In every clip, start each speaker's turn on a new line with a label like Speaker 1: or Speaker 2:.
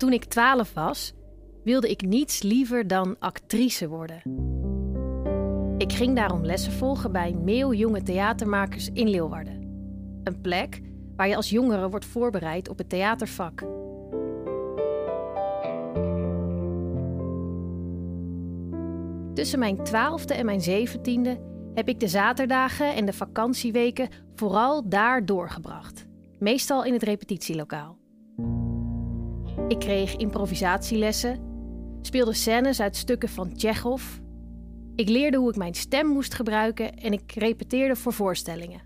Speaker 1: Toen ik 12 was, wilde ik niets liever dan actrice worden. Ik ging daarom lessen volgen bij Meeuw Jonge Theatermakers in Leeuwarden. Een plek waar je als jongere wordt voorbereid op het theatervak. Tussen mijn twaalfde en mijn zeventiende heb ik de zaterdagen en de vakantieweken vooral daar doorgebracht. Meestal in het repetitielokaal. Ik kreeg improvisatielessen, speelde scènes uit stukken van Tsjechov. Ik leerde hoe ik mijn stem moest gebruiken en ik repeteerde voor voorstellingen.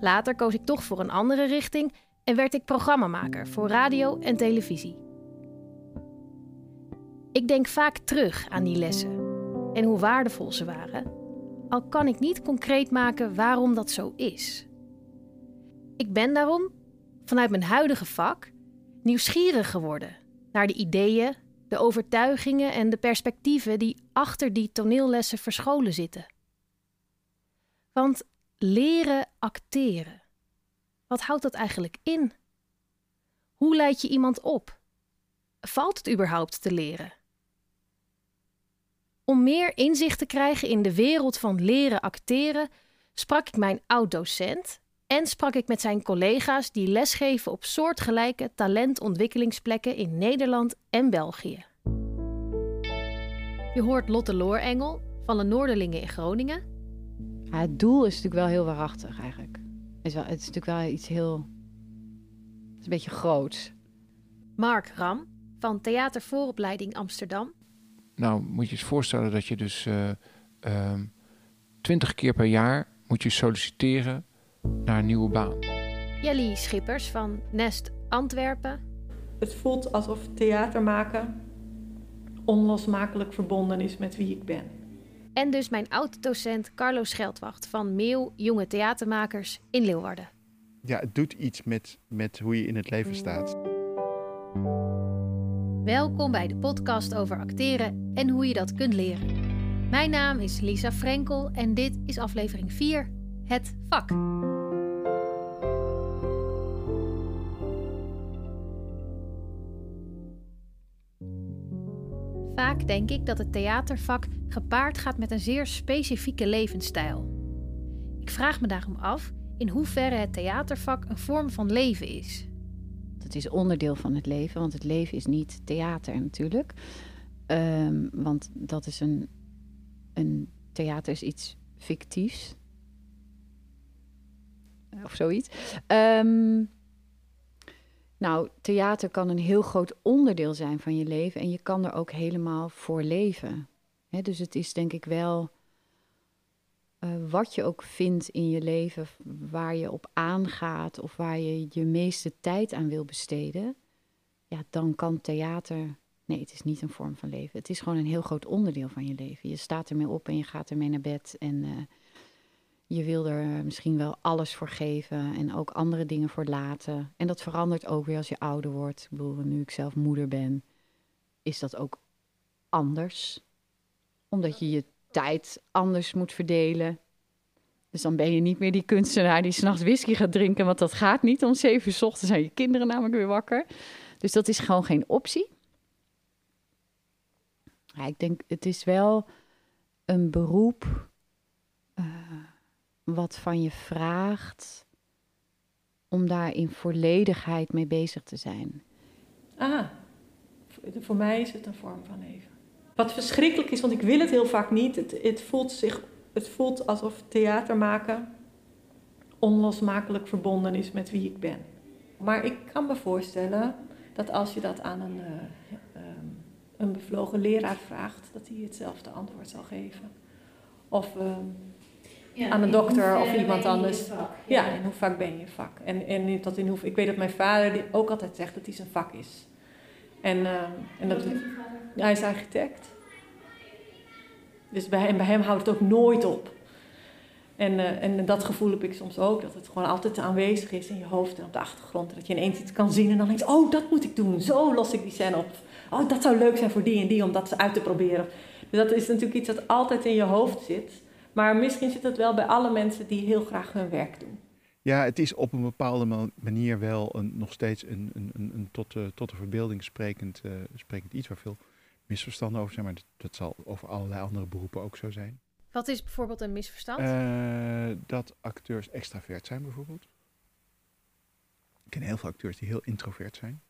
Speaker 1: Later koos ik toch voor een andere richting en werd ik programmamaker voor radio en televisie. Ik denk vaak terug aan die lessen en hoe waardevol ze waren, al kan ik niet concreet maken waarom dat zo is. Ik ben daarom, vanuit mijn huidige vak, nieuwsgierig geworden naar de ideeën, de overtuigingen en de perspectieven die achter die toneellessen verscholen zitten. Want leren acteren, wat houdt dat eigenlijk in? Hoe leid je iemand op? Valt het überhaupt te leren? Om meer inzicht te krijgen in de wereld van leren acteren, sprak ik mijn oud-docent en sprak ik met zijn collega's die lesgeven op soortgelijke talentontwikkelingsplekken in Nederland en België. Je hoort Lotte Loorengel van de Noorderlingen in Groningen.
Speaker 2: het doel is natuurlijk wel heel waarachtig eigenlijk. Het is, wel, het is natuurlijk wel iets heel... Het is een beetje groots.
Speaker 1: Mark Ram van Theatervooropleiding Amsterdam.
Speaker 3: Nou, moet je eens voorstellen dat je dus uh, twintig keer per jaar moet je solliciteren naar een nieuwe baan.
Speaker 1: Jelly Schippers van Nest Antwerpen.
Speaker 4: Het voelt alsof theater maken onlosmakelijk verbonden is met wie ik ben.
Speaker 1: En dus mijn oud-docent Carlo Scheldwacht van Meeuw Jonge Theatermakers in Leeuwarden.
Speaker 5: Ja, het doet iets met, met hoe je in het leven staat.
Speaker 1: Welkom bij de podcast over acteren en hoe je dat kunt leren. Mijn naam is Lisa Frenkel en dit is aflevering 4, het vak. Vaak denk ik dat het theatervak gepaard gaat met een zeer specifieke levensstijl. Ik vraag me daarom af in hoeverre het theatervak een vorm van leven is.
Speaker 2: Het is onderdeel van het leven, want het leven is niet theater natuurlijk. Um, want dat is een, een theater is iets fictiefs. Of zoiets. Um, nou, theater kan een heel groot onderdeel zijn van je leven en je kan er ook helemaal voor leven. dus het is denk ik wel uh, wat je ook vindt in je leven, waar je op aangaat of waar je je meeste tijd aan wil besteden, ja, dan kan theater. Nee, het is niet een vorm van leven. Het is gewoon een heel groot onderdeel van je leven. Je staat ermee op en je gaat ermee naar bed en uh, je wil er misschien wel alles voor geven en ook andere dingen voor laten. En dat verandert ook weer als je ouder wordt. Ik bedoel, nu ik zelf moeder ben, is dat ook anders. Omdat je je tijd anders moet verdelen. Dus dan ben je niet meer die kunstenaar die s'nachts whisky gaat drinken, want dat gaat niet. Om zeven uur ochtends zijn je kinderen namelijk weer wakker. Dus dat is gewoon geen optie. Ja, ik denk, het is wel een beroep wat van je vraagt om daar in volledigheid mee bezig te zijn.
Speaker 4: Ah, voor mij is het een vorm van leven. Wat verschrikkelijk is, want ik wil het heel vaak niet. Het, het, voelt, zich, het voelt alsof theater maken onlosmakelijk verbonden is met wie ik ben. Maar ik kan me voorstellen dat als je dat aan een, uh, een bevlogen leraar vraagt, dat hij hetzelfde antwoord zal geven. Of uh, ja, aan een dokter of iemand anders. Ja, in hoe vaak ben je vak? En, en dat in hoe, ik weet dat mijn vader ook altijd zegt dat hij zijn vak is. En, uh, en dat, hij is architect. Dus bij hem, bij hem houdt het ook nooit op. En, uh, en dat gevoel heb ik soms ook, dat het gewoon altijd aanwezig is in je hoofd en op de achtergrond. Dat je ineens iets kan zien en dan denkt, oh, dat moet ik doen. Zo los ik die scène op. Oh, dat zou leuk zijn voor die en die om dat uit te proberen. Dus dat is natuurlijk iets dat altijd in je hoofd zit. Maar misschien zit het wel bij alle mensen die heel graag hun werk doen.
Speaker 5: Ja, het is op een bepaalde ma- manier wel een, nog steeds een, een, een, een tot, de, tot de verbeelding sprekend, eh, sprekend iets waar veel misverstanden over zijn. Maar dat, dat zal over allerlei andere beroepen ook zo zijn.
Speaker 1: Wat is bijvoorbeeld een misverstand?
Speaker 5: Eh, dat acteurs extravert zijn bijvoorbeeld. Ik ken heel veel acteurs die heel introvert zijn.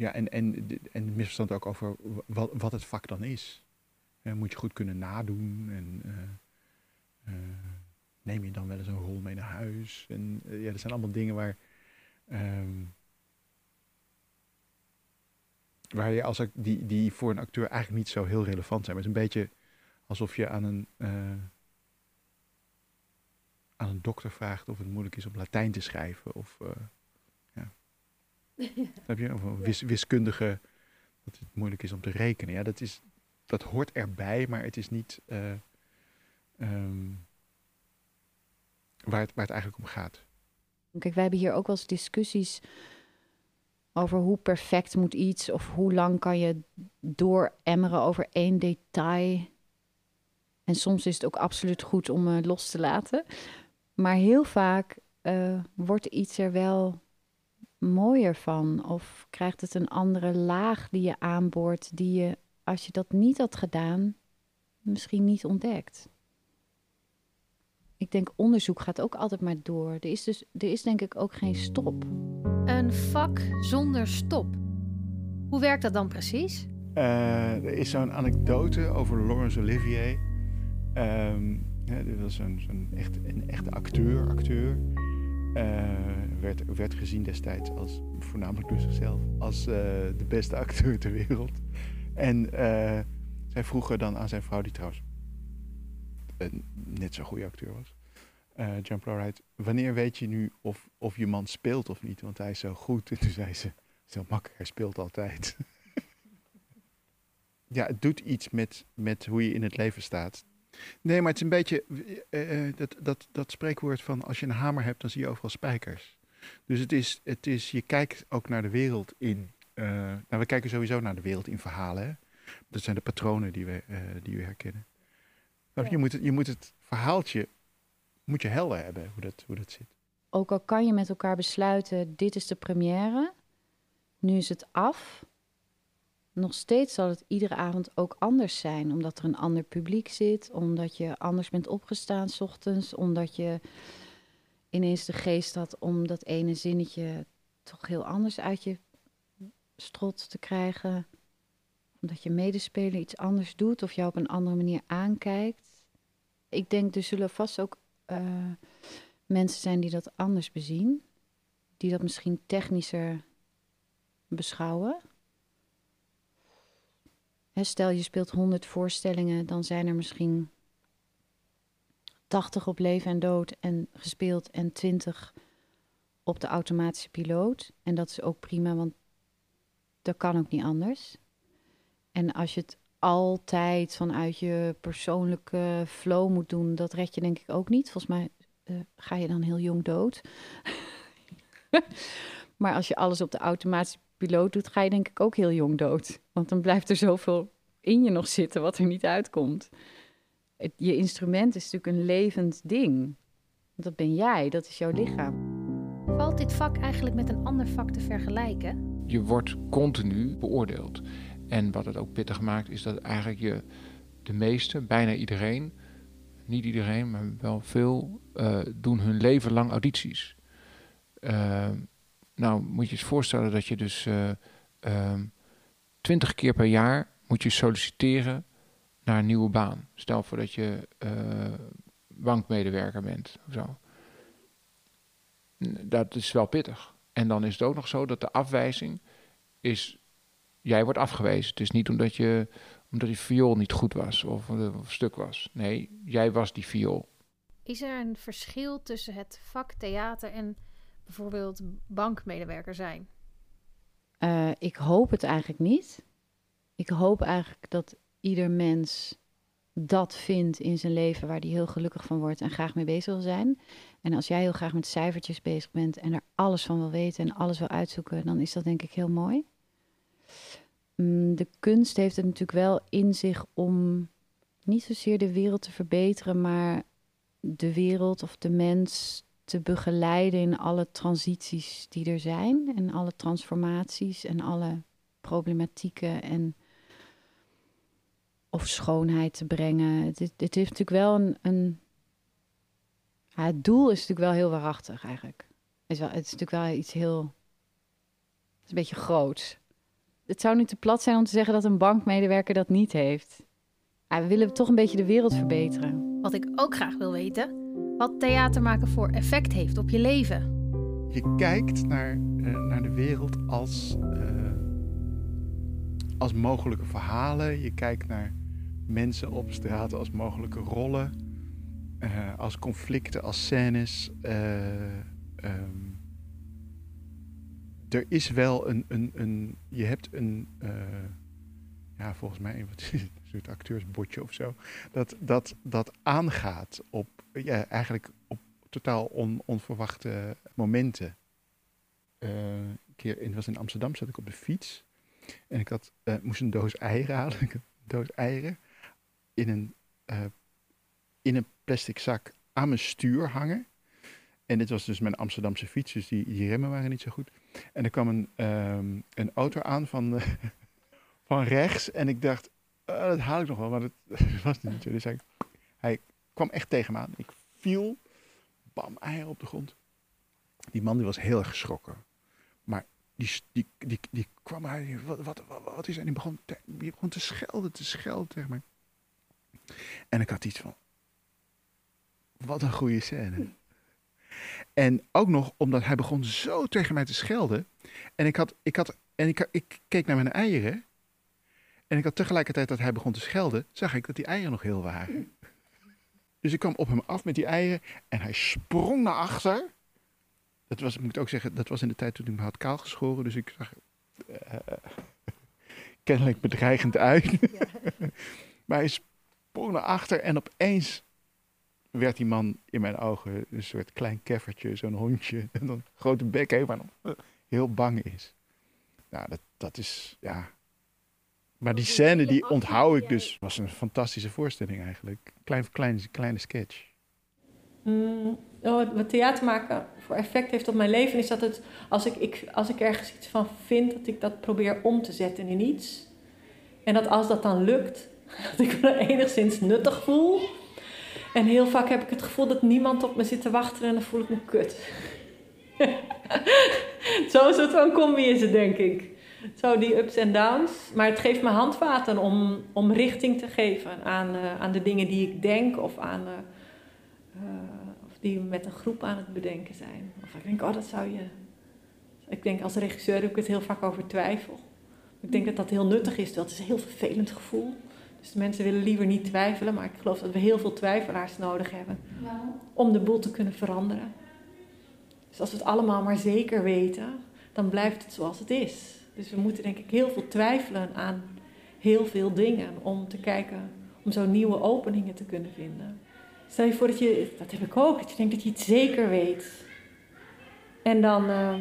Speaker 5: Ja, en, en, en het misverstand ook over wa- wat, wat het vak dan is. Eh, moet je goed kunnen nadoen en eh, eh, neem je dan wel eens een rol mee naar huis? En ja, dat zijn allemaal dingen waar, ehm, waar je als die, die voor een acteur eigenlijk niet zo heel relevant zijn. Maar het is een beetje alsof je aan een, aan een dokter vraagt of het moeilijk is om Latijn te schrijven. Of. Heb je? Wiskundige, dat het moeilijk is om te rekenen. Ja, dat, is, dat hoort erbij, maar het is niet eh, ehm, waar, het, waar het eigenlijk om gaat.
Speaker 2: Kijk, wij hebben hier ook wel eens discussies over hoe perfect moet iets of hoe lang kan je dooremmeren over één detail. En soms is het ook absoluut goed om eh, los te laten. Maar heel vaak eh, wordt iets er wel mooier van of krijgt het een andere laag die je aanboort, die je, als je dat niet had gedaan, misschien niet ontdekt. Ik denk onderzoek gaat ook altijd maar door. Er is dus, er is denk ik ook geen stop.
Speaker 1: Een vak zonder stop. Hoe werkt dat dan precies?
Speaker 5: Eh, er is zo'n anekdote over Laurence Olivier. Ehm ja, dit was zo'n zo'n echt, een echte acteur. acteur. Eh, werd, werd gezien destijds als, voornamelijk door zichzelf, als eh, de beste acteur ter wereld. En eh, zij vroegen dan aan zijn vrouw, die trouwens net zo'n goede acteur was, eh John Plowright, wanneer weet je nu of, of je man speelt of niet? Want hij is zo goed. En toen zei ze, zo makkelijk, hij speelt altijd. ja, het doet iets met, met hoe je in het leven staat. Nee, maar het is een beetje eh, eh, dat, dat, dat spreekwoord van als je een hamer hebt, dan zie je overal spijkers. Dus het is, het is je kijkt ook naar de wereld in. eh, nou, we kijken sowieso naar de wereld in verhalen. Hè? Dat zijn de patronen die we, eh, die we herkennen. Maar Je, moet het, je moet het verhaaltje moet je helder hebben hoe dat, hoe dat zit.
Speaker 2: Ook al kan je met elkaar besluiten, dit is de première, nu is het af. Nog steeds zal het iedere avond ook anders zijn, omdat er een ander publiek zit, omdat je anders bent opgestaan 's ochtends, omdat je ineens de geest had om dat ene zinnetje toch heel anders uit je strot te krijgen. Omdat je medespeler iets anders doet of jou op een andere manier aankijkt. Ik denk, er zullen vast ook eh, mensen zijn die dat anders bezien. Die dat misschien technischer beschouwen. Stel je speelt 100 voorstellingen, dan zijn er misschien 80 op leven en dood en gespeeld en 20 op de automatische piloot. En dat is ook prima, want dat kan ook niet anders. En als je het altijd vanuit je persoonlijke flow moet doen, dat red je denk ik ook niet. Volgens mij eh, ga je dan heel jong dood. maar als je alles op de automatische piloot doet, ga je denk ik ook heel jong dood. Want dan blijft er zoveel in je nog zitten wat er niet uitkomt. Het, je instrument is natuurlijk een levend ding. Dat ben jij, dat is jouw lichaam.
Speaker 1: Valt dit vak eigenlijk met een ander vak te vergelijken?
Speaker 3: Je wordt continu beoordeeld. En wat het ook pittig maakt, is dat eigenlijk je de meeste, bijna iedereen, niet iedereen, maar wel veel, eh, doen hun leven lang audities. Uh, nou, moet je eens voorstellen dat je dus twintig uh, keer per jaar moet je solliciteren naar een nieuwe baan. Stel voor dat je uh, bankmedewerker bent of zo. Dat is wel pittig. En dan is het ook nog zo dat de afwijzing is... Jij wordt afgewezen. Het is niet omdat je omdat die viool niet goed was of, of stuk was. Nee, jij was die viool.
Speaker 1: Is er een verschil tussen het vak theater en bijvoorbeeld bankmedewerker zijn?
Speaker 2: Uh, ik hoop het eigenlijk niet. Ik hoop eigenlijk dat ieder mens dat vindt in zijn leven waar hij heel gelukkig van wordt en graag mee bezig wil zijn. En als jij heel graag met cijfertjes bezig bent en er alles van wil weten en alles wil uitzoeken, dan is dat denk ik heel mooi. mm, de kunst heeft het natuurlijk wel in zich om niet zozeer de wereld te verbeteren, maar de wereld of de mens te begeleiden in alle transities die er zijn en alle transformaties en alle problematieken en of schoonheid te brengen. Het, heeft natuurlijk wel een, een het doel is natuurlijk wel heel waarachtig eigenlijk. Het is, wel, het is natuurlijk wel iets heel, het is een beetje groots. Het zou nu te plat zijn om te zeggen dat een bankmedewerker dat niet heeft. Ja, we willen toch een beetje de wereld verbeteren.
Speaker 1: Wat ik ook graag wil weten, wat theater maken voor effect heeft op je leven.
Speaker 5: Je kijkt naar, eh, naar de wereld als, eh, als mogelijke verhalen. Je kijkt naar mensen op straat als mogelijke rollen. eh, als conflicten, als scènes. eh, ehm, er is wel een, een, een je hebt een, ja, volgens mij wat is het, soort acteursbotje of zo, dat, dat, dat aangaat op, ja, eigenlijk op totaal on, onverwachte momenten. Eh, een keer, in, was in Amsterdam, zat ik op de fiets en ik had, eh, moest een doos eieren halen, een doos eieren in een, eh, in een plastic zak aan mijn stuur hangen. En dit was dus mijn Amsterdamse fiets, dus die, die remmen waren niet zo goed. En er kwam een, ehm, een auto aan van, van rechts. En ik dacht, eh, dat haal ik nog wel, maar dat was niet zo. Dus hij, kwam echt tegen me aan. Ik viel, bam, eieren op de grond. Die man die was heel erg geschrokken. Maar die, die, die, die kwam uit, wat, wat, wat, is er? En die begon, te, begon te schelden, te schelden tegen mij. En ik had iets van, wat een goede scène. En ook nog omdat hij begon zo tegen mij te schelden. En ik had, ik had, en ik, ik keek naar mijn eieren. En ik had tegelijkertijd dat hij begon te schelden, zag ik dat die eieren nog heel waren. Dus ik kwam op hem af met die eieren en hij sprong naar achter. Dat was, ik moet ook zeggen, dat was in de tijd toen ik me had kaal geschoren. Dus ik zag eh, kennelijk bedreigend uit. maar hij sprong naar achter en opeens werd die man in mijn ogen een soort klein keffertje, zo'n hondje. En dan grote bek heeft, maar heel bang is. Nou, dat, dat is, ja... Maar die scène, die onthoud ik dus. was een fantastische voorstelling eigenlijk. Klein, kleine, kleine sketch.
Speaker 4: Mm, oh, wat theater maken voor effect heeft op mijn leven is dat het, als ik, ik, als ik ergens iets van vind, dat ik dat probeer om te zetten in iets. En dat als dat dan lukt, dat ik me enigszins nuttig voel. En heel vaak heb ik het gevoel dat niemand op me zit te wachten en dan voel ik me kut. Zo soort van combi is het, denk ik. Zo die ups en downs. Maar het geeft me handvaten om, om richting te geven aan, eh, aan de dingen die ik denk of aan... eh, of die met een groep aan het bedenken zijn. Of ik denk, oh, dat zou je. Ik denk als regisseur heb ik het heel vaak over twijfel. Ik denk dat dat heel nuttig is. Dat is een heel vervelend gevoel. Dus de mensen willen liever niet twijfelen, maar ik geloof dat we heel veel twijfelaars nodig hebben om de boel te kunnen veranderen. Dus als we het allemaal maar zeker weten, dan blijft het zoals het is. Dus we moeten denk ik heel veel twijfelen aan heel veel dingen om te kijken, om zo nieuwe openingen te kunnen vinden. Stel je voor dat je, dat heb ik ook, dat je denkt dat je het zeker weet. En dan, eh,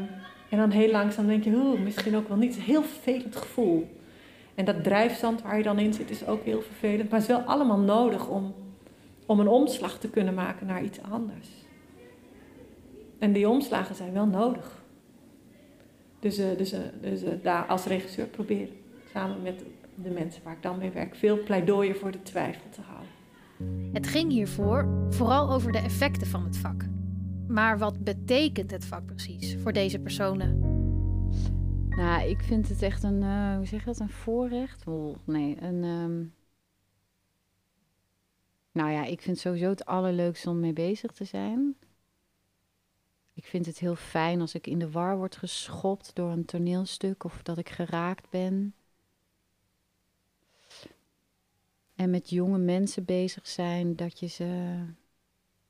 Speaker 4: en dan heel langzaam denk je, oeh, misschien ook wel niet. Een heel vervelend gevoel. En dat drijfzand waar je dan in zit is ook heel vervelend. Maar het is wel allemaal nodig om, om een omslag te kunnen maken naar iets anders. En die omslagen zijn wel nodig. Dus, eh, dus, eh, dus eh, daar als regisseur proberen, samen met de mensen waar ik dan mee werk, veel pleidooien voor de twijfel te houden.
Speaker 1: Het ging hiervoor vooral over de effecten van het vak. Maar wat betekent het vak precies voor deze personen?
Speaker 2: Nou, ik vind het echt een, eh, hoe zeg je dat, een voorrecht? Oh, nee, een... ehm, Nou ja, ik vind sowieso het allerleukste om mee bezig te zijn. Ik vind het heel fijn als ik in de war word geschopt door een toneelstuk of dat ik geraakt ben. En met jonge mensen bezig zijn, dat je ze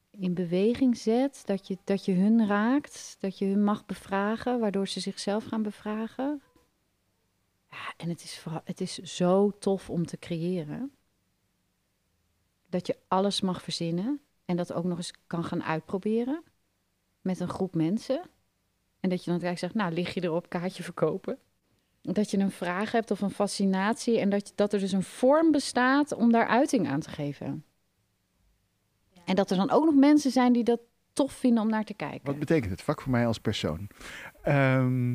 Speaker 2: in beweging zet, dat je, dat je hun raakt, dat je hun mag bevragen, waardoor ze zichzelf gaan bevragen. Ja, en het is, het is zo tof om te creëren. Dat je alles mag verzinnen en dat ook nog eens kan gaan uitproberen met een groep mensen. En dat je dan gelijk zegt, nou, lig je erop, kaartje verkopen. dat je een vraag hebt of een fascinatie en dat, dat er dus een vorm bestaat om daar uiting aan te geven. En dat er dan ook nog mensen zijn die dat tof vinden om naar te kijken.
Speaker 5: Wat betekent het vak voor mij als persoon? Ehm,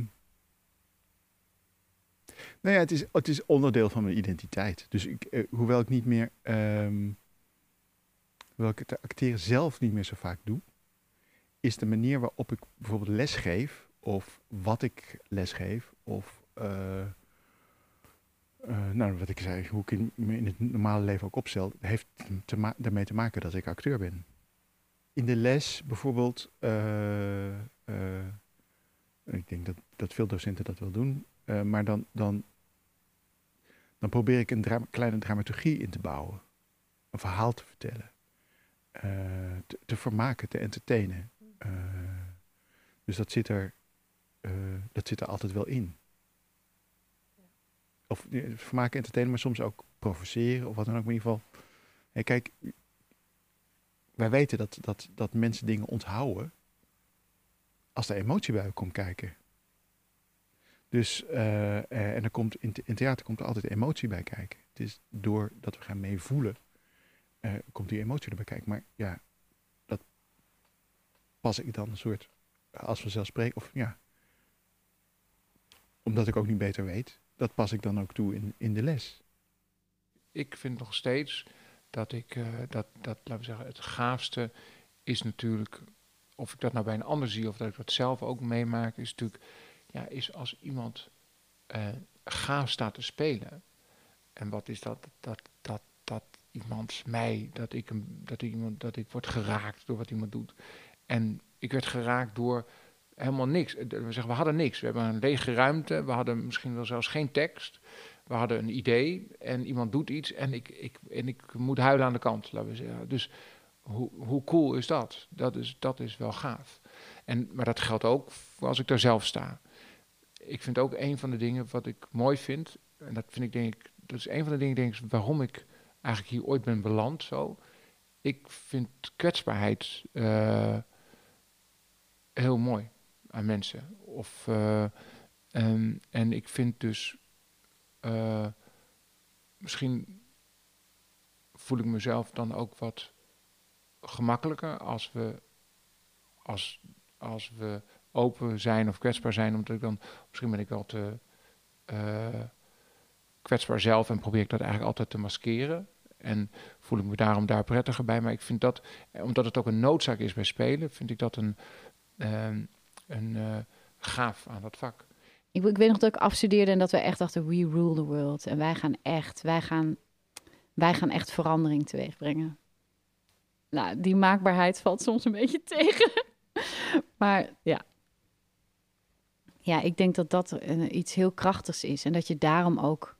Speaker 5: nou ja, het is, het is onderdeel van mijn identiteit. Dus ik, eh, hoewel ik niet meer, ehm, hoewel ik het acteren zelf niet meer zo vaak doe, is de manier waarop ik bijvoorbeeld les geef, of wat ik lesgeef, of uh, uh, nou, wat ik zei, hoe ik in, in, het normale leven ook opstel, heeft te daarmee te maken dat ik acteur ben. In de les bijvoorbeeld, uh, ik denk dat, dat veel docenten dat wel doen, maar dan, dan, dan probeer ik een kleine dramaturgie in te bouwen. Een verhaal te vertellen. Te, te, vermaken, te entertainen. Dus dat zit, er, dat zit er altijd wel in of vermaken, entertainen, maar soms ook provoceren of wat dan ook. in ieder geval, kijk, wij weten dat, dat, dat mensen dingen onthouden als er emotie bij komt kijken. Dus, uh, en er komt, in, in, theater komt er altijd emotie bij kijken. Het is doordat we gaan meevoelen, komt die emotie erbij kijken. Maar ja, pas ik dan een soort, als we zelf spreken, of ja, omdat ik ook niet beter weet, dat pas ik dan ook toe in, in de les.
Speaker 3: Ik vind nog steeds dat ik uh, dat, dat, laten we zeggen, het gaafste is natuurlijk, of ik dat nou bij een ander zie of dat ik dat zelf ook meemaak, is natuurlijk, ja, is als iemand uh, gaaf staat te spelen. En wat is dat? Dat, dat, dat iemand mij, dat ik, dat, iemand, dat ik word geraakt door wat iemand doet. En ik werd geraakt door helemaal niks. We zeggen, we hadden niks. We hebben een lege ruimte. We hadden misschien wel zelfs geen tekst. We hadden een idee en iemand doet iets en ik, ik, en ik moet huilen aan de kant, laten we zeggen. Dus hoe, hoe cool is dat? Dat is, dat is wel gaaf. En, maar dat geldt ook als ik daar zelf sta. Ik vind ook een van de dingen wat ik mooi vind, en dat vind ik denk ik, dat is een van de dingen denk ik, waarom ik eigenlijk hier ooit ben beland zo. Ik vind kwetsbaarheid uh, heel mooi aan mensen. Of, uh, en, en ik vind dus, uh, misschien voel ik mezelf dan ook wat gemakkelijker als we, als, als we open zijn of kwetsbaar zijn, omdat ik dan, misschien ben ik wel te uh, kwetsbaar zelf en probeer ik dat eigenlijk altijd te maskeren. En voel ik me daarom daar prettiger bij. Maar ik vind dat, omdat het ook een noodzaak is bij spelen, vind ik dat een, uh, een uh, gaaf aan dat vak.
Speaker 2: Ik, ik, weet nog dat ik afstudeerde en dat we echt dachten, we rule the world. En wij gaan echt, wij gaan, wij gaan echt verandering teweeg brengen. Nou, die maakbaarheid valt soms een beetje tegen. maar ja. Ja, ik denk dat dat uh, iets heel krachtigs is. En dat je daarom ook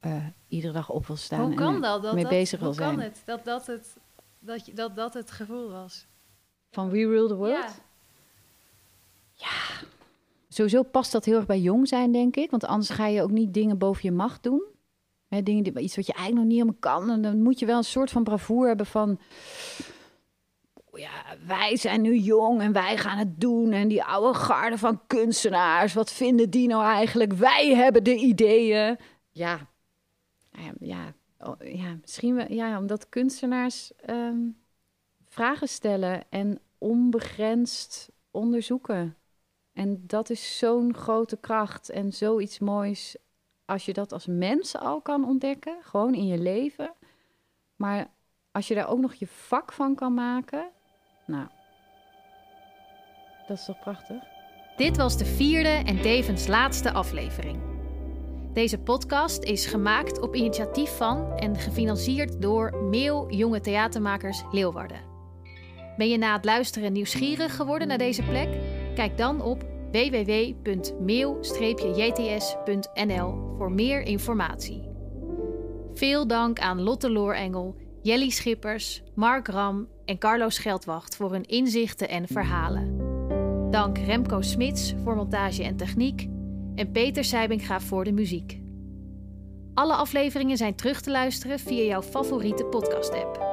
Speaker 2: uh, iedere dag op wil staan.
Speaker 1: Hoe kan en dat? dat
Speaker 2: mee
Speaker 1: dat,
Speaker 2: bezig
Speaker 1: wil
Speaker 2: zijn.
Speaker 1: Hoe kan het? Dat dat het, dat, dat dat het gevoel was?
Speaker 2: Van We Rule the World?
Speaker 1: Ja.
Speaker 2: Ja, sowieso past dat heel erg bij jong zijn, denk ik. Want anders ga je ook niet dingen boven je macht doen. Hè, dingen die, iets wat je eigenlijk nog niet helemaal kan. En dan moet je wel een soort van bravoure hebben van... Ja, wij zijn nu jong en wij gaan het doen. En die oude garde van kunstenaars, wat vinden die nou eigenlijk? Wij hebben de ideeën. Ja, ja, ja, oh, misschien wel, ja, omdat kunstenaars um, vragen stellen en onbegrensd onderzoeken. En dat is zo'n grote kracht en zoiets moois als je dat als mens al kan ontdekken, gewoon in je leven. Maar als je daar ook nog je vak van kan maken, nou, dat is toch prachtig?
Speaker 1: Dit was de vierde en tevens laatste aflevering. Deze podcast is gemaakt op initiatief van en gefinancierd door Meel Jonge Theatermakers Leeuwarden. Ben je na het luisteren nieuwsgierig geworden naar deze plek? Kijk dan op www.mail-jts.nl voor meer informatie. Veel dank aan Lotte Loorengel, Jelly Schippers, Mark Ram en Carlos Geldwacht voor hun inzichten en verhalen. Dank Remco Smits voor montage en techniek en Peter Seibinga voor de muziek. Alle afleveringen zijn terug te luisteren via jouw favoriete podcast-app.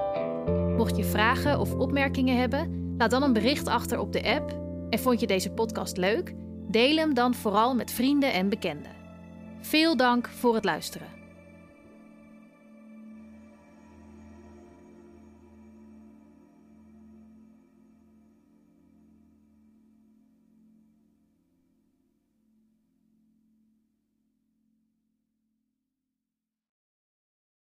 Speaker 1: Mocht je vragen of opmerkingen hebben, laat dan een bericht achter op de app. En vond je deze podcast leuk? Deel hem dan vooral met vrienden en bekenden. Veel dank voor het luisteren.